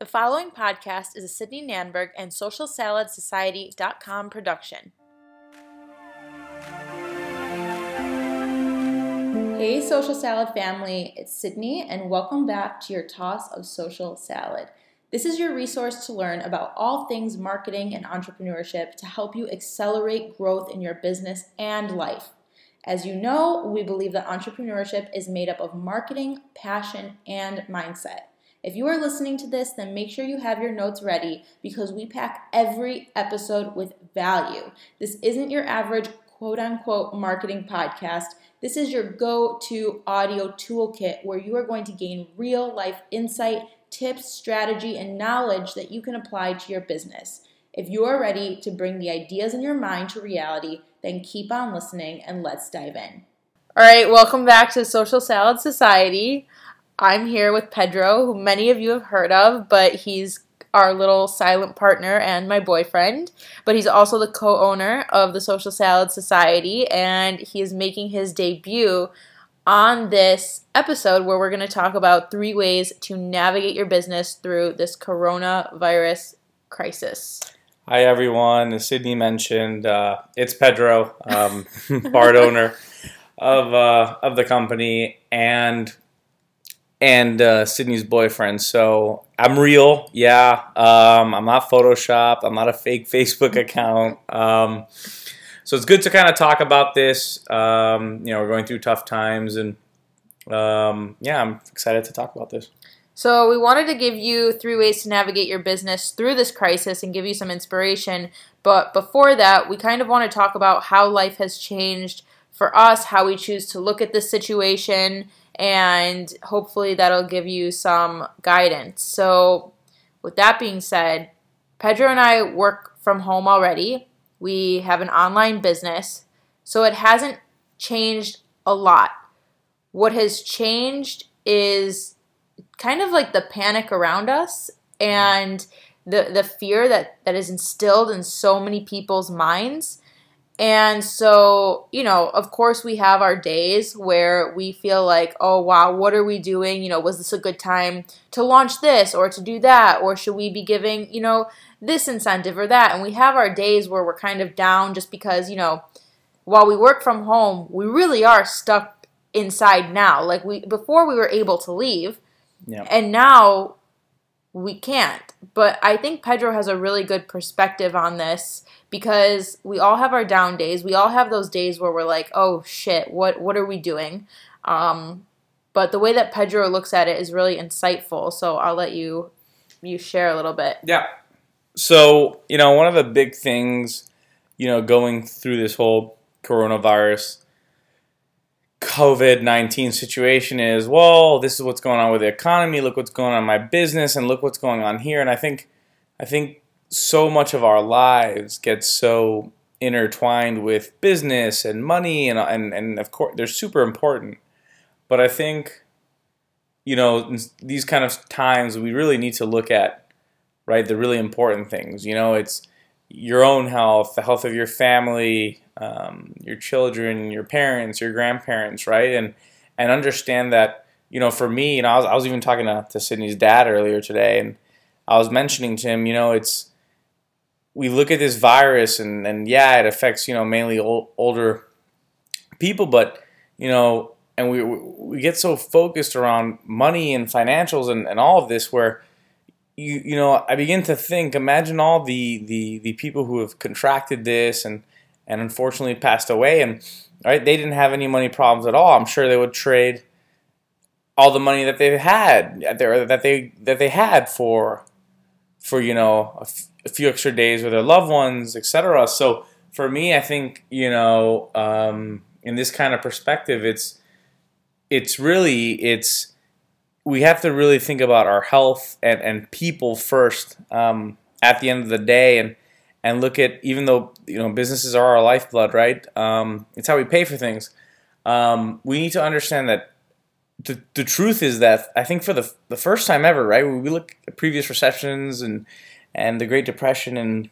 The following podcast is a Sydney Nanberg and SocialSaladSociety.com production. Hey, Social Salad family, it's Sydney, and welcome back to your toss of social salad. This is your resource to learn about all things marketing and entrepreneurship to help you accelerate growth in your business and life. As you know, we believe that entrepreneurship is made up of marketing, passion, and mindset. If you are listening to this, then make sure you have your notes ready because we pack every episode with value. This isn't your average quote unquote marketing podcast. This is your go to audio toolkit where you are going to gain real life insight, tips, strategy, and knowledge that you can apply to your business. If you are ready to bring the ideas in your mind to reality, then keep on listening and let's dive in. All right, welcome back to Social Salad Society. I'm here with Pedro, who many of you have heard of, but he's our little silent partner and my boyfriend. But he's also the co owner of the Social Salad Society, and he is making his debut on this episode where we're going to talk about three ways to navigate your business through this coronavirus crisis. Hi, everyone. As Sydney mentioned, uh, it's Pedro, um, part owner of, uh, of the company. And and uh, Sydney's boyfriend. So I'm real, yeah. Um, I'm not Photoshopped. I'm not a fake Facebook account. Um, so it's good to kind of talk about this. Um, you know, we're going through tough times, and um, yeah, I'm excited to talk about this. So, we wanted to give you three ways to navigate your business through this crisis and give you some inspiration. But before that, we kind of want to talk about how life has changed for us, how we choose to look at this situation, and hopefully that'll give you some guidance. So, with that being said, Pedro and I work from home already. We have an online business, so it hasn't changed a lot. What has changed is kind of like the panic around us and the the fear that that is instilled in so many people's minds and so, you know, of course, we have our days where we feel like, oh, wow, what are we doing? You know, was this a good time to launch this or to do that? Or should we be giving, you know, this incentive or that? And we have our days where we're kind of down just because, you know, while we work from home, we really are stuck inside now. Like we before we were able to leave. Yep. And now we can't. But I think Pedro has a really good perspective on this because we all have our down days. We all have those days where we're like, "Oh shit, what what are we doing?" Um, but the way that Pedro looks at it is really insightful. So I'll let you you share a little bit. Yeah. So you know, one of the big things, you know, going through this whole coronavirus COVID 19 situation is, well, this is what's going on with the economy, look what's going on in my business, and look what's going on here. And I think, I think so much of our lives gets so intertwined with business and money, and, and, and of course, they're super important. But I think, you know, these kind of times, we really need to look at, right, the really important things. You know, it's your own health, the health of your family, um, your children, your parents, your grandparents, right? And and understand that you know, for me, you know, I was, I was even talking to, to Sydney's dad earlier today, and I was mentioning to him, you know, it's we look at this virus, and and yeah, it affects you know mainly old, older people, but you know, and we we get so focused around money and financials and, and all of this where you you know I begin to think imagine all the the the people who have contracted this and and unfortunately passed away. And right, they didn't have any money problems at all. I'm sure they would trade all the money that they had that they that they had for for you know a, f- a few extra days with their loved ones, etc. So for me, I think you know um, in this kind of perspective, it's it's really it's we have to really think about our health and, and people first um, at the end of the day and and look at even though you know businesses are our lifeblood, right? Um, it's how we pay for things. Um, we need to understand that the, the truth is that I think for the the first time ever, right? We look at previous recessions and and the Great Depression, and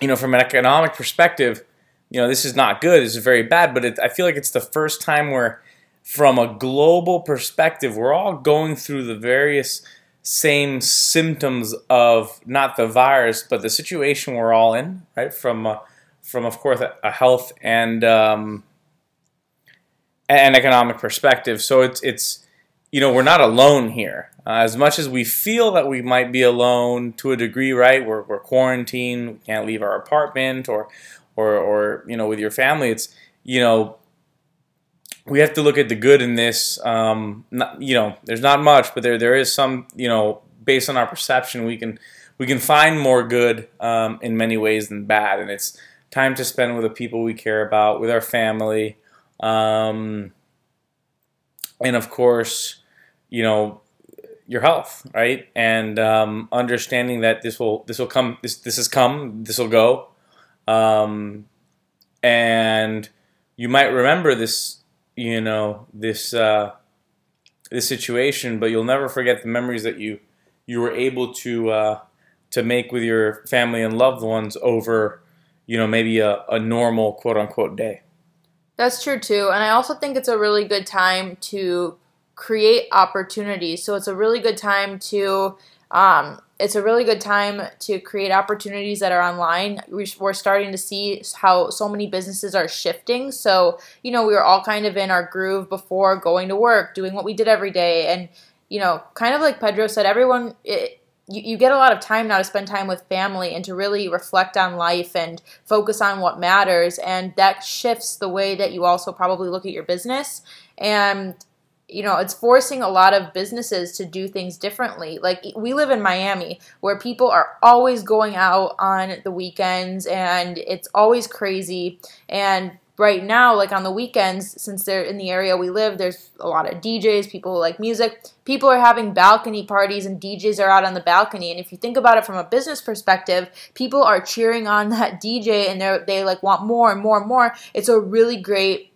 you know, from an economic perspective, you know, this is not good. This is very bad. But it, I feel like it's the first time where, from a global perspective, we're all going through the various same symptoms of not the virus, but the situation we're all in, right? From uh, from of course a health and um, an economic perspective. So it's it's you know we're not alone here. Uh, as much as we feel that we might be alone to a degree, right? We're we're quarantined, we can't leave our apartment, or or or you know with your family. It's you know we have to look at the good in this. Um, not, you know, there's not much, but there there is some. You know, based on our perception, we can we can find more good um, in many ways than bad, and it's time to spend with the people we care about, with our family, um, and of course, you know, your health, right? And um, understanding that this will this will come this this has come this will go, um, and you might remember this you know this uh, this situation, but you'll never forget the memories that you you were able to uh, to make with your family and loved ones over you know maybe a, a normal quote unquote day. That's true too, and I also think it's a really good time to create opportunities. So it's a really good time to um, it's a really good time to create opportunities that are online. We're starting to see how so many businesses are shifting. So, you know, we were all kind of in our groove before going to work, doing what we did every day. And, you know, kind of like Pedro said, everyone, it, you, you get a lot of time now to spend time with family and to really reflect on life and focus on what matters. And that shifts the way that you also probably look at your business. And you know, it's forcing a lot of businesses to do things differently. Like we live in Miami where people are always going out on the weekends and it's always crazy. And right now, like on the weekends, since they're in the area we live, there's a lot of DJs, people who like music. People are having balcony parties and DJs are out on the balcony. And if you think about it from a business perspective, people are cheering on that DJ and they they like want more and more and more. It's a really great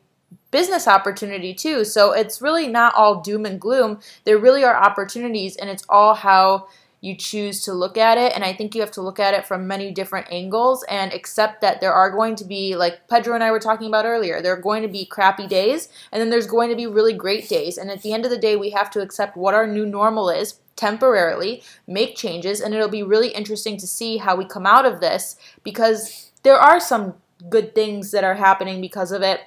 business opportunity too. So it's really not all doom and gloom. There really are opportunities, and it's all how you choose to look at it. And I think you have to look at it from many different angles and accept that there are going to be, like Pedro and I were talking about earlier, there are going to be crappy days, and then there's going to be really great days. And at the end of the day, we have to accept what our new normal is temporarily, make changes, and it'll be really interesting to see how we come out of this because there are some good things that are happening because of it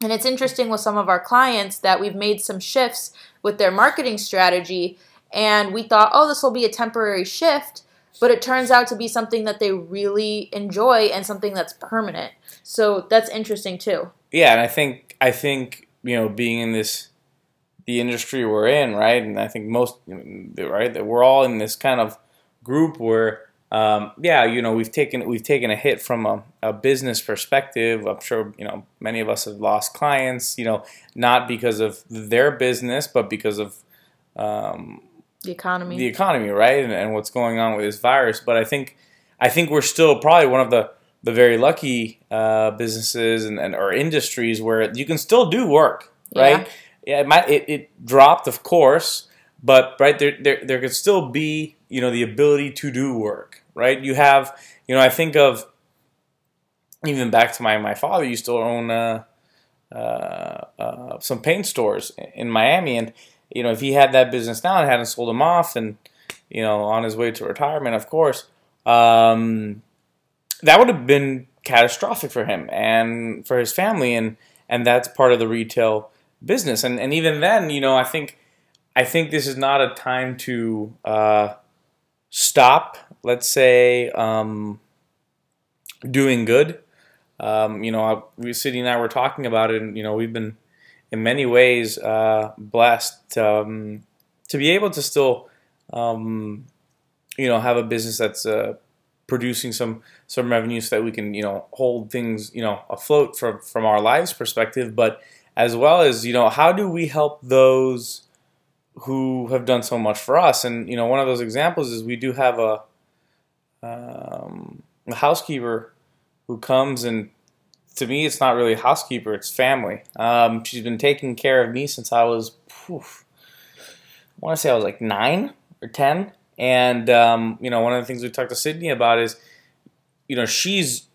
and it's interesting with some of our clients that we've made some shifts with their marketing strategy, and we thought, oh, this will be a temporary shift, but it turns out to be something that they really enjoy and something that's permanent. So that's interesting too. Yeah, and I think I think you know being in this the industry we're in, right, and I think most right that we're all in this kind of group where um, yeah, you know, we've taken we've taken a hit from a, a, business perspective. I'm sure you know many of us have lost clients. You know, not because of their business, but because of um, the economy. The economy, right, and, and, what's going on with this virus. But I think I think we're still probably one of the the very lucky uh, businesses and, and or industries where you can still do work, right? Yeah, yeah it, might, it, it dropped, of course, but right there, there there could still be you know the ability to do work right? You have, you know, I think of even back to my my father used to own uh, uh, uh, some paint stores in Miami, and you know, if he had that business now and hadn't sold them off, and you know, on his way to retirement, of course, um, that would have been catastrophic for him and for his family, and and that's part of the retail business, and and even then, you know, I think I think this is not a time to uh, stop, let's say, um, doing good. Um, you know, we, Sydney and I were talking about it, and you know, we've been in many ways uh, blessed um, to be able to still, um, you know, have a business that's uh, producing some some revenue so that we can, you know, hold things, you know, afloat from from our lives perspective, but as well as, you know, how do we help those who have done so much for us. And you know, one of those examples is we do have a, um, a housekeeper who comes and to me, it's not really a housekeeper; it's family. Um, she's been taking care of me since I was, I want to say I was like nine or ten. And um, you know, one of the things we talked to Sydney about is, you know, she's,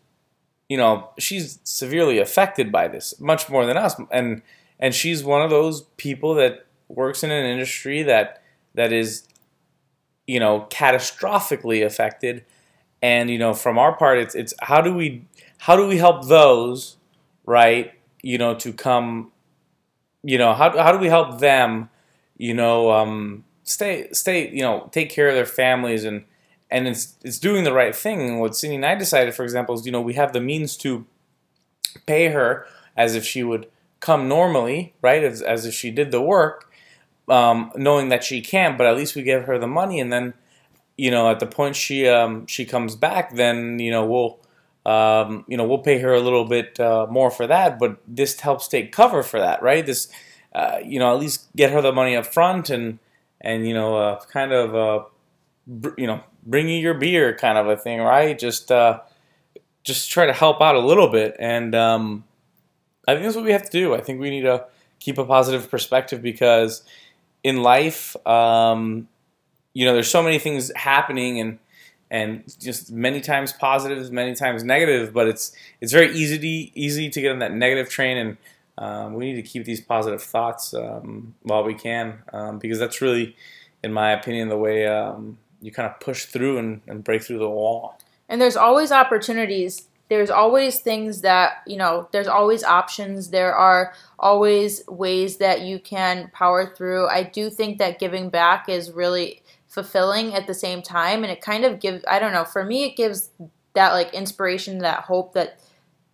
you know, she's severely affected by this, much more than us, and and she's one of those people that works in an industry that that is you know, catastrophically affected. And you know, from our part, it's it's how do we how do we help those, right? You know, to come, you know, how how do we help them, you know, um, stay stay, you know, take care of their families and and it's it's doing the right thing. What Cindy and I decided, for example, is you know we have the means to pay her as if she would come normally, right? As, as if she did the work, um, knowing that she can, but at least we give her the money, and then, you know, at the point she um, she comes back, then you know we'll. Um, you know, we'll pay her a little bit uh, more for that, but this helps take cover for that, right? This, uh, you know, at least get her the money up front and and you know, uh, kind of, uh, br- you know, bring you your beer kind of a thing, right? Just uh, just try to help out a little bit, and um, I think that's what we have to do. I think we need to keep a positive perspective because in life, um, you know, there's so many things happening and and just many times positive, many times negative. But it's it's very easy to, easy to get on that negative train, and um, we need to keep these positive thoughts um, while we can um, because that's really, in my opinion, the way um, you kind of push through and, and break through the wall. And there's always opportunities there's always things that you know there's always options there are always ways that you can power through i do think that giving back is really fulfilling at the same time and it kind of gives i don't know for me it gives that like inspiration that hope that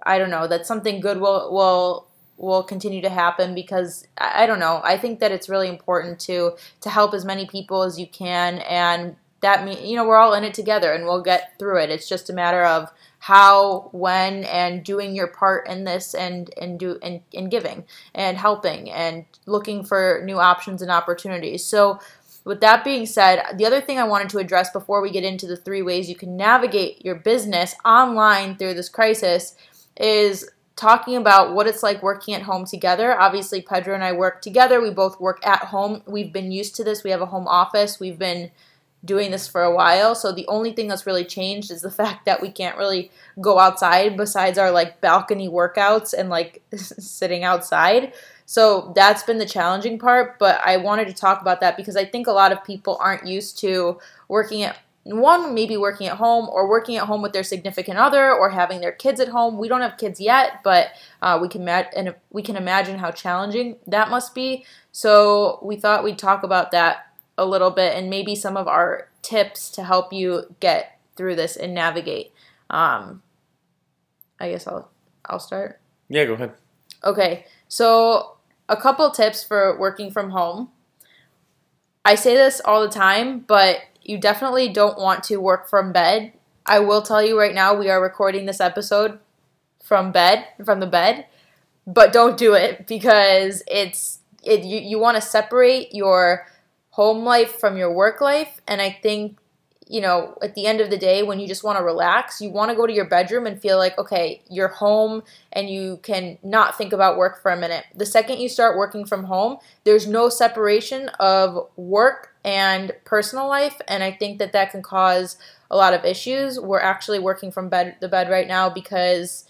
i don't know that something good will will will continue to happen because I don't know. I think that it's really important to to help as many people as you can and that mean you know we're all in it together and we'll get through it. It's just a matter of how, when, and doing your part in this and and do and, and giving and helping and looking for new options and opportunities. So with that being said, the other thing I wanted to address before we get into the three ways you can navigate your business online through this crisis is talking about what it's like working at home together. Obviously, Pedro and I work together. We both work at home. We've been used to this. We have a home office. We've been doing this for a while. So the only thing that's really changed is the fact that we can't really go outside besides our like balcony workouts and like sitting outside. So that's been the challenging part, but I wanted to talk about that because I think a lot of people aren't used to working at one maybe working at home or working at home with their significant other or having their kids at home. We don't have kids yet, but uh, we can ma- and we can imagine how challenging that must be. So we thought we'd talk about that a little bit and maybe some of our tips to help you get through this and navigate. Um, I guess I'll I'll start. Yeah, go ahead. Okay, so a couple tips for working from home. I say this all the time, but you definitely don't want to work from bed. I will tell you right now, we are recording this episode from bed, from the bed, but don't do it because it's it. You, you want to separate your home life from your work life. And I think, you know, at the end of the day, when you just want to relax, you want to go to your bedroom and feel like, okay, you're home and you can not think about work for a minute. The second you start working from home, there's no separation of work and personal life. And I think that that can cause a lot of issues. We're actually working from bed the bed right now because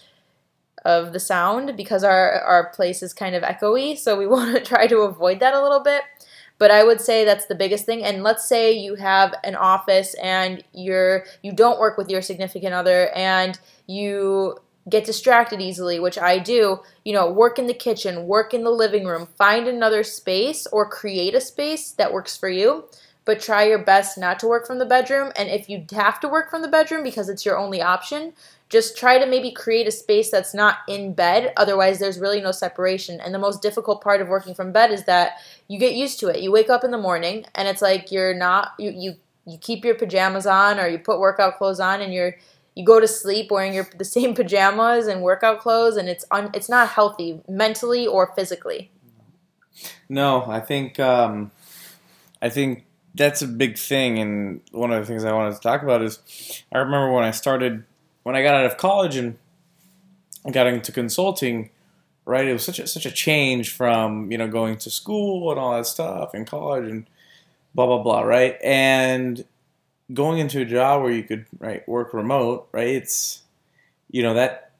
of the sound because our our place is kind of echoey so we want to try to avoid that a little bit but I would say that's the biggest thing. And let's say you have an office and you're you don't work with your significant other and you get distracted easily, which I do, you know, work in the kitchen, work in the living room, find another space or create a space that works for you, but try your best not to work from the bedroom. And if you have to work from the bedroom because it's your only option, just try to maybe create a space that's not in bed. Otherwise, there's really no separation. And the most difficult part of working from bed is that you get used to it. You wake up in the morning and it's like you're not you you you keep your pajamas on or you put workout clothes on and you're you go to sleep wearing your the same pajamas and workout clothes and it's un, it's not healthy mentally or physically. No, I think um, I think that's a big thing, and one of the things I wanted to talk about is I remember when I started when I got out of college and got into consulting, right? It was such a such a change from you know going to school and all that stuff in college and blah blah blah, right? And going into a job where you could right work remote, right? It's you know that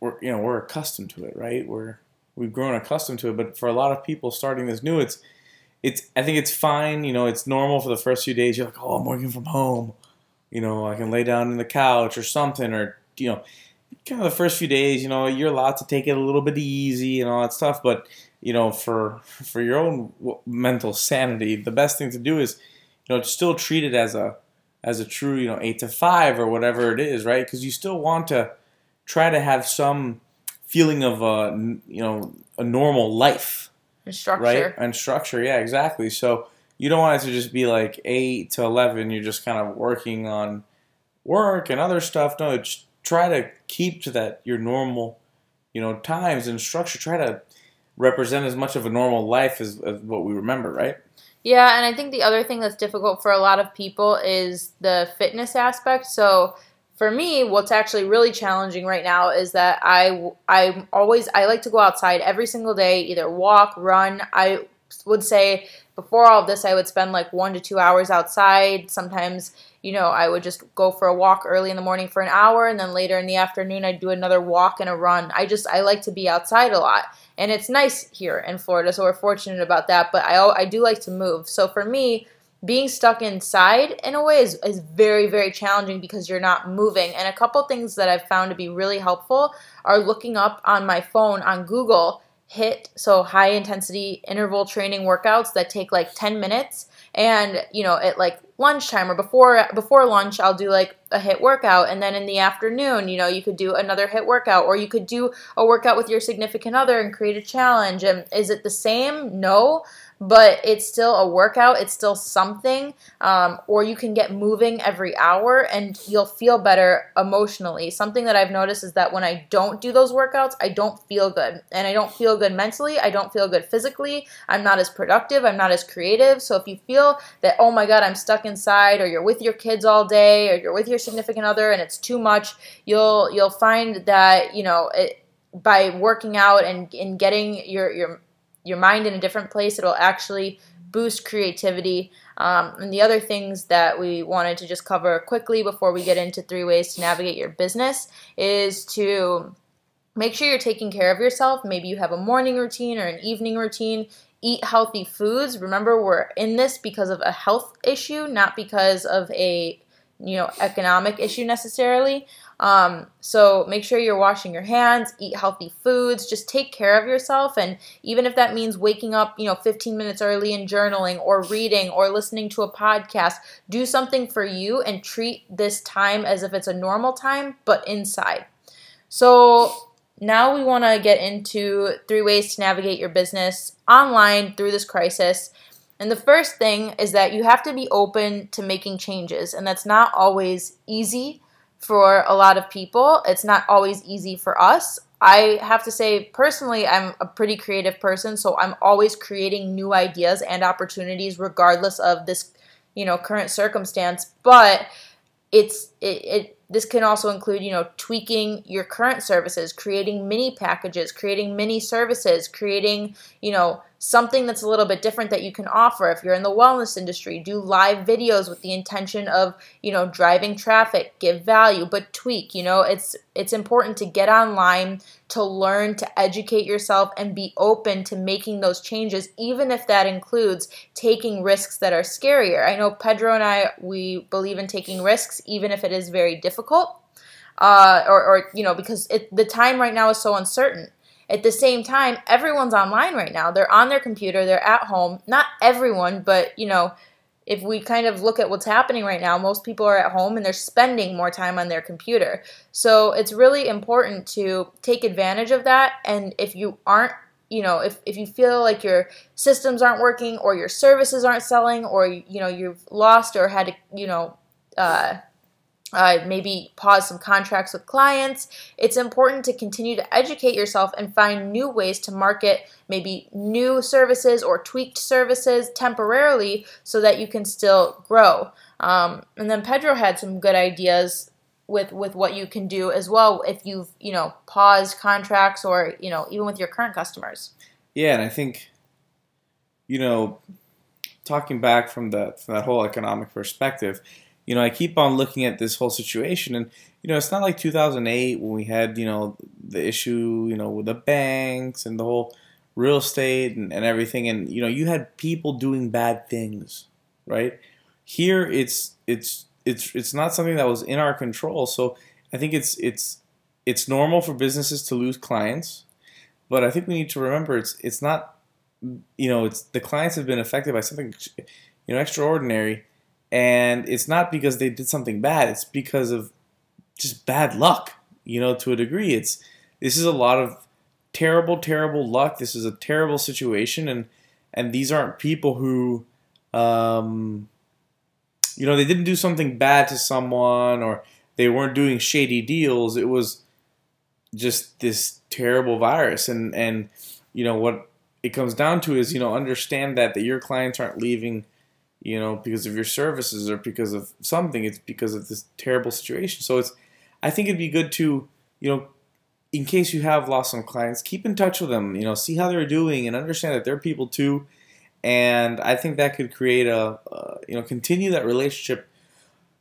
we're you know we're accustomed to it, right? We're we've grown accustomed to it, but for a lot of people starting this new, it's it's I think it's fine. You know, it's normal for the first few days. You're like, oh, I'm working from home. You know, I can lay down in the couch or something, or you know, kind of the first few days. You know, you're allowed to take it a little bit easy and all that stuff. But you know, for for your own mental sanity, the best thing to do is, you know, still treat it as a as a true, you know, eight to five or whatever it is, right? Because you still want to try to have some feeling of uh, a, you know, a normal life, and structure, right? And structure, yeah, exactly. So you don't want it to just be like eight to eleven. You're just kind of working on work and other stuff. No, try to keep to that your normal, you know, times and structure. Try to represent as much of a normal life as, as what we remember, right? Yeah, and I think the other thing that's difficult for a lot of people is the fitness aspect. So for me, what's actually really challenging right now is that I i'm always I like to go outside every single day, either walk, run. I would say before all of this, I would spend like one to two hours outside. Sometimes, you know, I would just go for a walk early in the morning for an hour, and then later in the afternoon, I'd do another walk and a run. I just I like to be outside a lot and it's nice here in Florida, so we're fortunate about that. But I I do like to move. So for me, being stuck inside in a way is, is very very challenging because you're not moving. And a couple things that I've found to be really helpful are looking up on my phone on Google HIIT so high intensity interval training workouts that take like 10 minutes. And you know at like lunchtime or before before lunch I'll do like a HIIT workout. And then in the afternoon you know you could do another HIIT workout or you could do a workout with your significant other and create a challenge. And is it the same? No but it's still a workout. It's still something. Um, or you can get moving every hour and you'll feel better emotionally. Something that I've noticed is that when I don't do those workouts, I don't feel good. And I don't feel good mentally. I don't feel good physically. I'm not as productive. I'm not as creative. So if you feel that, oh my God, I'm stuck inside, or you're with your kids all day, or you're with your significant other and it's too much, you'll you'll find that, you know, it, by working out and, and getting your, your your mind in a different place. It'll actually boost creativity. Um, and the other things that we wanted to just cover quickly before we get into three ways to navigate your business is to make sure you're taking care of yourself. Maybe you have a morning routine or an evening routine. Eat healthy foods. Remember, we're in this because of a health issue, not because of a you know economic issue necessarily. Um, so make sure you're washing your hands, eat healthy foods, just take care of yourself. And even if that means waking up, you know, 15 minutes early and journaling or reading or listening to a podcast, do something for you and treat this time as if it's a normal time, but inside. So now we want to get into three ways to navigate your business online through this crisis. And the first thing is that you have to be open to making changes, and that's not always easy for a lot of people. It's not always easy for us. I have to say, personally, I'm a pretty creative person, so I'm always creating new ideas and opportunities regardless of this, you know, current circumstance. But it's it, it this can also include, you know, tweaking your current services, creating mini packages, creating mini services, creating, you know, something that's a little bit different that you can offer. If you're in the wellness industry do live videos with the intention of you know driving traffic give value but tweak you know? It's it's important to get online to learn to educate yourself and be open to making those changes even if that includes taking risks that are scarier. I know pedro and i we believe in taking risks even if it is very difficult uh, or, or you know because it, the time right now is so uncertain at the same time, everyone's online right now. They're on their computer, they're at home. Not everyone, but you know, if we kind of look at what's happening right now, most people are at home and they're spending more time on their computer. So it's really important to take advantage of that. And if you aren't, you know, if, if you feel like your systems aren't working or your services aren't selling or, you know, you've lost or had to, you know, uh, uh, maybe pause some contracts with clients. It's important to continue to educate yourself and find new ways to market maybe new services or tweaked services temporarily so that you can still grow. Um, and then Pedro had some good ideas with with what you can do as well if you've you know paused contracts or you know even with your current customers. Yeah, and I think you know talking back from that from that whole economic perspective you know, I keep on looking at this whole situation, and you know, it's not like 2008 when we had you know the issue, you know, with the banks and the whole real estate and, and everything, and you know, you had people doing bad things, right? Here, it's it's it's it's not something that was in our control. So I think it's it's it's normal for businesses to lose clients, but I think we need to remember it's it's not you know it's the clients have been affected by something you know extraordinary, and it's not because they did something bad. It's because of just bad luck. You know, to a degree, it's this is a lot of terrible, terrible luck. This is a terrible situation, and and these aren't people who, um, you know, they didn't do something bad to someone or they weren't doing shady deals. It was just this terrible virus, and and you know what it comes down to is you know understand that that your clients aren't leaving you know because of your services or because of something it's because of this terrible situation. So it's i think it'd be good to you know in case you have lost some clients keep in touch with them you know see how they're doing and understand that they're people too. And i think that could create a uh, you know continue that relationship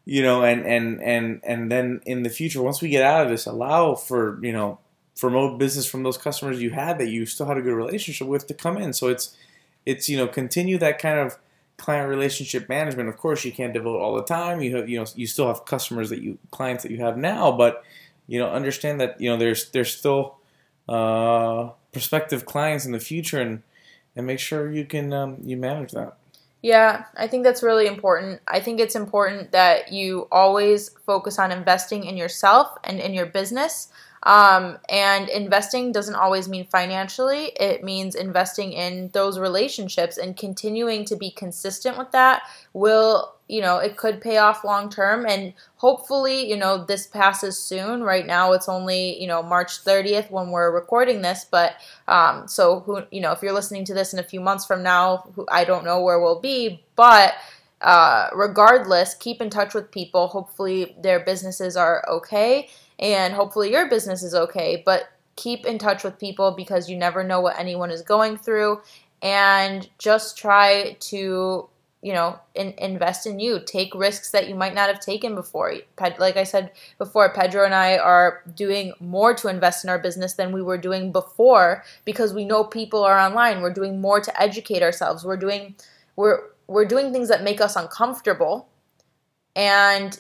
you know and and and and then in the future once we get out of this allow for you know promote business from those customers you had that you still had a good relationship with to come in. So it's it's you know continue that kind of client relationship management of course you can't devote all the time you have you know you still have customers that you clients that you have now but you know understand that you know there's there's still uh, prospective clients in the future and and make sure you can um, you manage that yeah, I think that's really important. I think it's important that you always focus on investing in yourself and in your business. Um, and investing doesn't always mean financially, it means investing in those relationships and continuing to be consistent with that will, you know, it could pay off long term. And hopefully, you know, this passes soon. Right now, it's only, you know, March 30th when we're recording this. But um, so, who, you know, if you're listening to this in a few months from now, I don't know where we'll be, but. Uh, regardless, keep in touch with people. Hopefully, their businesses are okay and hopefully your business is okay. But keep in touch with people because you never know what anyone is going through. And just try to, you know, in, invest in you. Take risks that you might not have taken before. Like I said before, Pedro and I are doing more to invest in our business than we were doing before because we know people are online. We're doing more to educate ourselves. We're doing we're we're doing things that make us uncomfortable and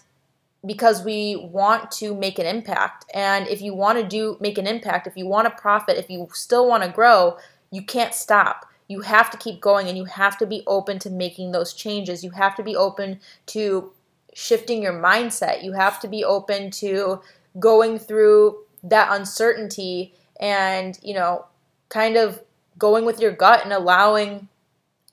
because we want to make an impact. And if you want to do make an impact, if you want to profit, if you still want to grow, you can't stop. You have to keep going and you have to be open to making those changes. You have to be open to shifting your mindset. You have to be open to going through that uncertainty and, you know, kind of going with your gut and allowing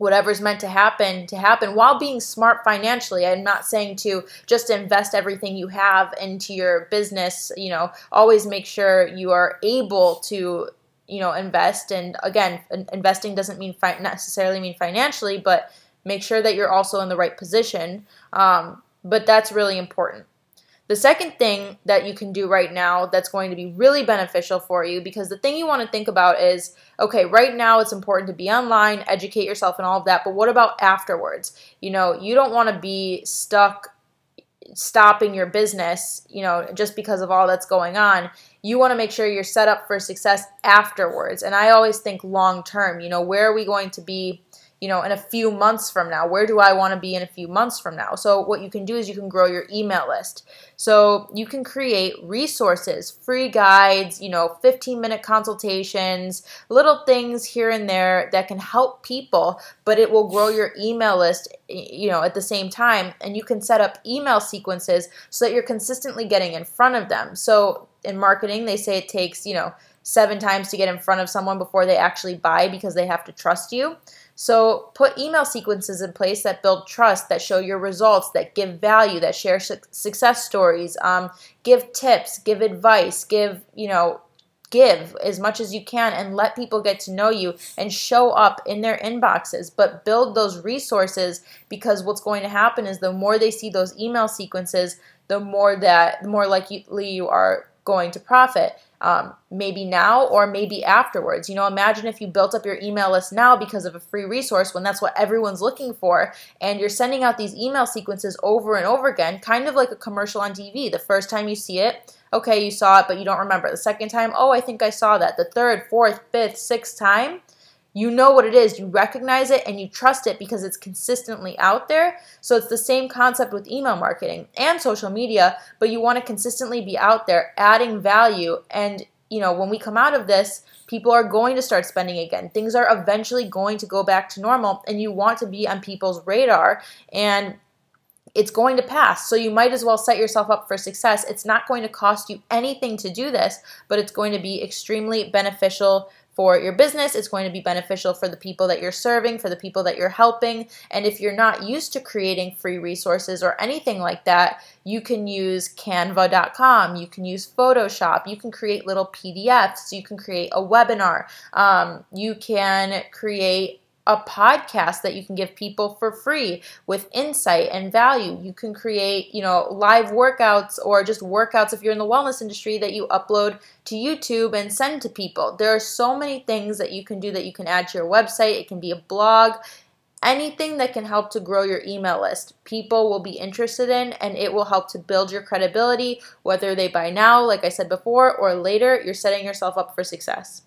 whatever's meant to happen to happen while being smart financially. I'm not saying to just invest everything you have into your business, you know, always make sure you are able to you know invest. And again investing doesn't mean fi- necessarily mean financially but make sure that you're also in the right position. Um, but that's really important the second thing that you can do right now that's going to be really beneficial for you, because the thing you want to think about is okay, right now it's important to be online, educate yourself, and all of that, but what about afterwards? You know, you don't want to be stuck stopping your business, you know, just because of all that's going on. You want to make sure you're set up for success afterwards. And I always think long term, you know, where are we going to be? You know, in a few months from now? Where do I want to be in a few months from now? So, what you can do is you can grow your email list. So, you can create resources, free guides, you know, 15 minute consultations, little things here and there that can help people, but it will grow your email list, you know, at the same time. And you can set up email sequences so that you're consistently getting in front of them. So, in marketing, they say it takes, you know, seven times to get in front of someone before they actually buy because they have to trust you. So put email sequences in place that build trust, that show your results, that give value, that share su- success stories, um, give tips, give advice, give, you know, give as much as you can and let people get to know you and show up in their inboxes. But build those resources because what's going to happen is the more they see those email sequences the more that the more likely you are going to profit um, maybe now or maybe afterwards. You know, imagine if you built up your email list now because of a free resource when that's what everyone's looking for, and you're sending out these email sequences over and over again, kind of like a commercial on TV. The first time you see it, okay, you saw it, but you don't remember. The second time, oh, I think I saw that. The third, fourth, fifth, sixth time, you know what it is, you recognize it, and you trust it because it's consistently out there. So it's the same concept with email marketing and social media, but you want to consistently be out there adding value. And, you know, when we come out of this, people are going to start spending again. Things are eventually going to go back to normal, and you want to be on people's radar. And it's going to pass. So you might as well set yourself up for success. It's not going to cost you anything to do this, but it's going to be extremely beneficial for your business. It's going to be beneficial for the people that you're serving, for the people that you're helping. And if you're not used to creating free resources or anything like that, you can use canva.com, you can use Photoshop, you can create little PDFs, you can create a webinar, um, you can create a podcast that you can give people for free with insight and value. You can create, you know, live workouts or just workouts if you're in the wellness industry that you upload to YouTube and send to people. There are so many things that you can do that you can add to your website. It can be a blog, anything that can help to grow your email list. People will be interested in and it will help to build your credibility whether they buy now, like I said before, or later. You're setting yourself up for success.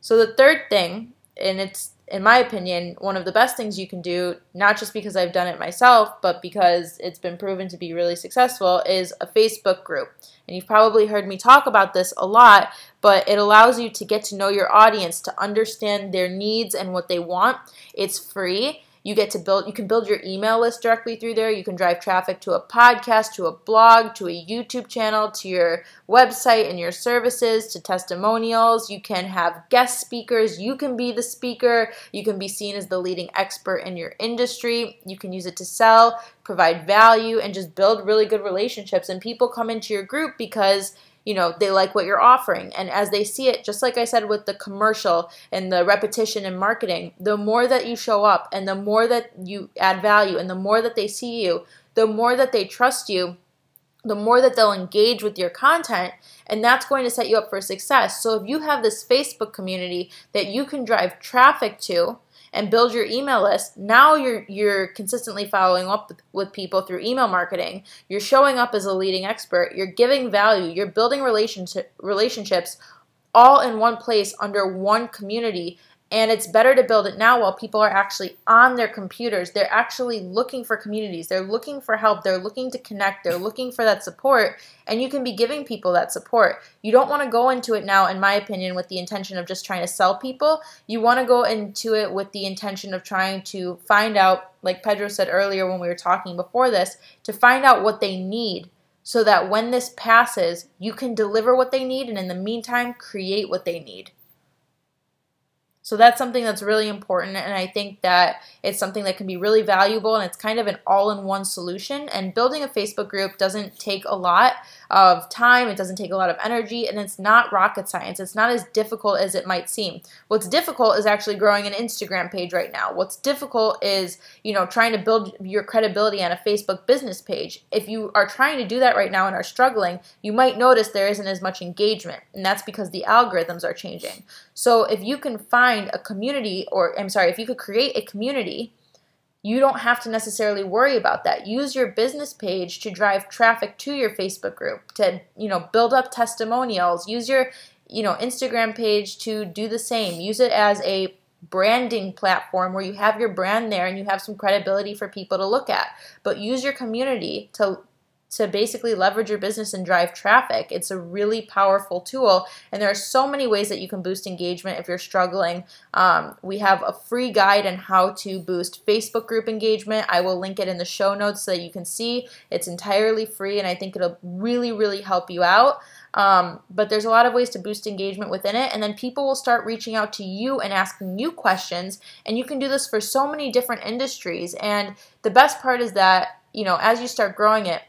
So the third thing, and it's in my opinion, one of the best things you can do, not just because I've done it myself, but because it's been proven to be really successful, is a Facebook group. And you've probably heard me talk about this a lot, but it allows you to get to know your audience, to understand their needs and what they want. It's free you get to build, you can build your email list directly through there. You can drive traffic to a podcast, to a blog, to a YouTube channel, to your website and your services, to testimonials. You can have guest speakers. You can be the speaker. You can be seen as the leading expert in your industry. You can use it to sell, provide value, and just build really good relationships. And people come into your group because you know they like what you're offering. And as they see it just like i said with the commercial and the repetition and marketing the more that you show up and the more that you add value and the more that they see you the more that they trust you the more that they'll engage with your content and that's going to set you up for success. So if you have this facebook community that you can drive traffic to and build your email list, now you're you're consistently following up with, people through email marketing. You're showing up as a leading expert. You're giving value. You're building relationship relationships all in one place under one community and it's better to build it now while people are actually on their computers. They're actually looking for communities. They're looking for help. They're looking to connect. They're looking for that support. And you can be giving people that support. You don't want to go into it now, in my opinion, with the intention of just trying to sell people. You want to go into it with the intention of trying to find out, like Pedro said earlier when we were talking before this, to find out what they need so that when this passes, you can deliver what they need and in the meantime, create what they need. So that's something that's really important, and I think that it's something that can be really valuable, and it's kind of an all in one solution. And building a Facebook group doesn't take a lot of time, it doesn't take a lot of energy, and it's not rocket science. It's not as difficult as it might seem. What's difficult is actually growing an Instagram page right now. What's difficult is, you know, trying to build your credibility on a Facebook business page. If you are trying to do that right now and are struggling, you might notice there isn't as much engagement, and that's because the algorithms are changing. So if you can find a community, or I'm sorry, if you could create a community you don't have to necessarily worry about that. Use your business page to drive traffic to your Facebook group, to, you know, build up testimonials. Use your, you know, Instagram page to do the same. Use it as a branding platform where you have your brand there and you have some credibility for people to look at. But use your community to to basically leverage your business and drive traffic. It's a really powerful tool, and there are so many ways that you can boost engagement if you're struggling. Um, we have a free guide on how to boost Facebook group engagement. I will link it in the show notes so that you can see. It's entirely free, and I think it'll really, really help you out. Um, but there's a lot of ways to boost engagement within it, and then people will start reaching out to you and asking you questions, and you can do this for so many different industries. And the best part is that you know as you start growing it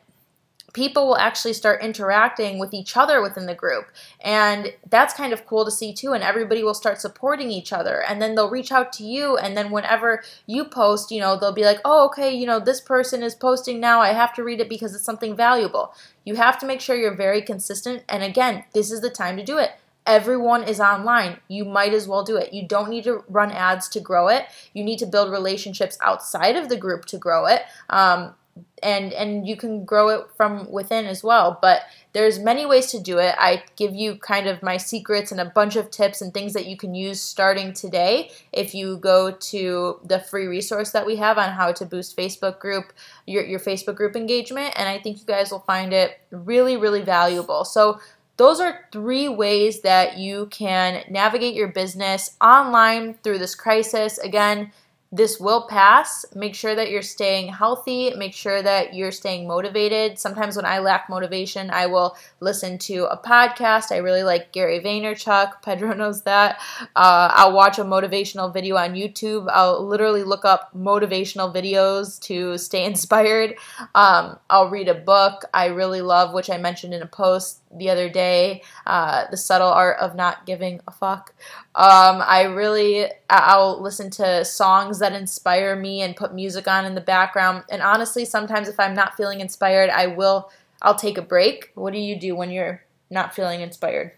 people will actually start interacting with each other within the group. And that's kind of cool to see too. And everybody will start supporting each other. And then they'll reach out to you. And then whenever you post, you know, they'll be like, oh, okay, you know, this person is posting now. I have to read it because it's something valuable. You have to make sure you're very consistent. And again, this is the time to do it. Everyone is online. You might as well do it. You don't need to run ads to grow it. You need to build relationships outside of the group to grow it. Um, and and you can grow it from within as well but there's many ways to do it. I give you kind of my secrets and a bunch of tips and things that you can use starting today if you go to the free resource that we have on how to boost facebook group your, your facebook group engagement and i think you guys will find it really really valuable. So those are three ways that you can navigate your business online through this crisis. Again this will pass. Make sure that you're staying healthy. Make sure that you're staying motivated. Sometimes when I lack motivation, I will listen to a podcast. I really like Gary Vaynerchuk. Pedro knows that. Uh, I'll watch a motivational video on YouTube. I'll literally look up motivational videos to stay inspired. Um, I'll read a book I really love, which I mentioned in a post the other day, uh, The Subtle Art of Not Giving a Fuck. Um, I really, I'll listen to songs that inspire me and put music on in the background. And honestly, sometimes if I'm not feeling inspired, I will, I'll take a break. What do you do when you're not feeling inspired?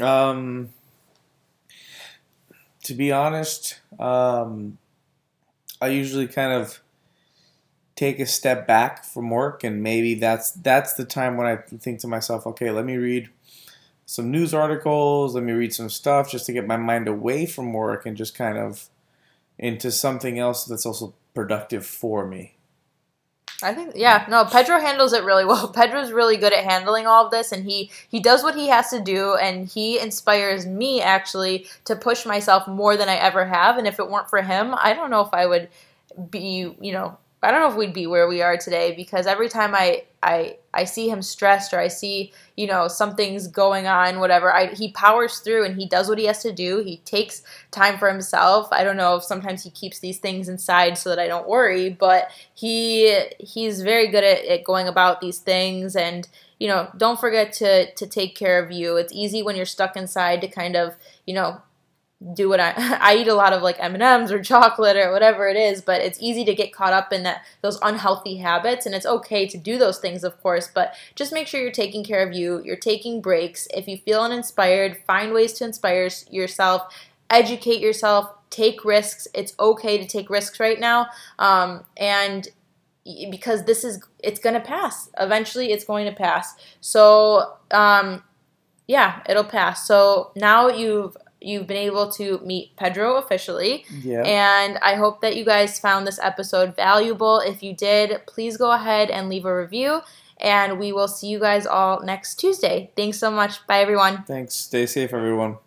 Um, to be honest, um, I usually kind of take a step back from work and maybe that's that's the time when I think to myself, okay, let me read some news articles, let me read some stuff just to get my mind away from work and just kind of into something else that's also productive for me. I think yeah, no, Pedro handles it really well. Pedro's really good at handling all of this and he he does what he has to do and he inspires me actually to push myself more than I ever have and if it weren't for him, I don't know if I would be, you know, I don't know if we'd be where we are today because every time I I I see him stressed or I see you know something's going on whatever I he powers through and he does what he has to do. He takes time for himself. I don't know if sometimes he keeps these things inside so that I don't worry but he he's very good at, at going about these things. And you know don't forget to to take care of you. It's easy when you're stuck inside to kind of you know do what I I eat a lot of like M&Ms or chocolate or whatever it is, but it's easy to get caught up in that those unhealthy habits and it's okay to do those things of course, but just make sure you're taking care of you, you're taking breaks. If you feel uninspired, find ways to inspire yourself, educate yourself, take risks. It's okay to take risks right now. Um, and because this is it's going to pass. Eventually it's going to pass. So um yeah, it'll pass. So now you've you've been able to meet Pedro officially. Yeah. And I hope that you guys found this episode valuable. If you did, please go ahead and leave a review. And we will see you guys all next Tuesday. Thanks so much. Bye, everyone. Thanks. Stay safe, everyone.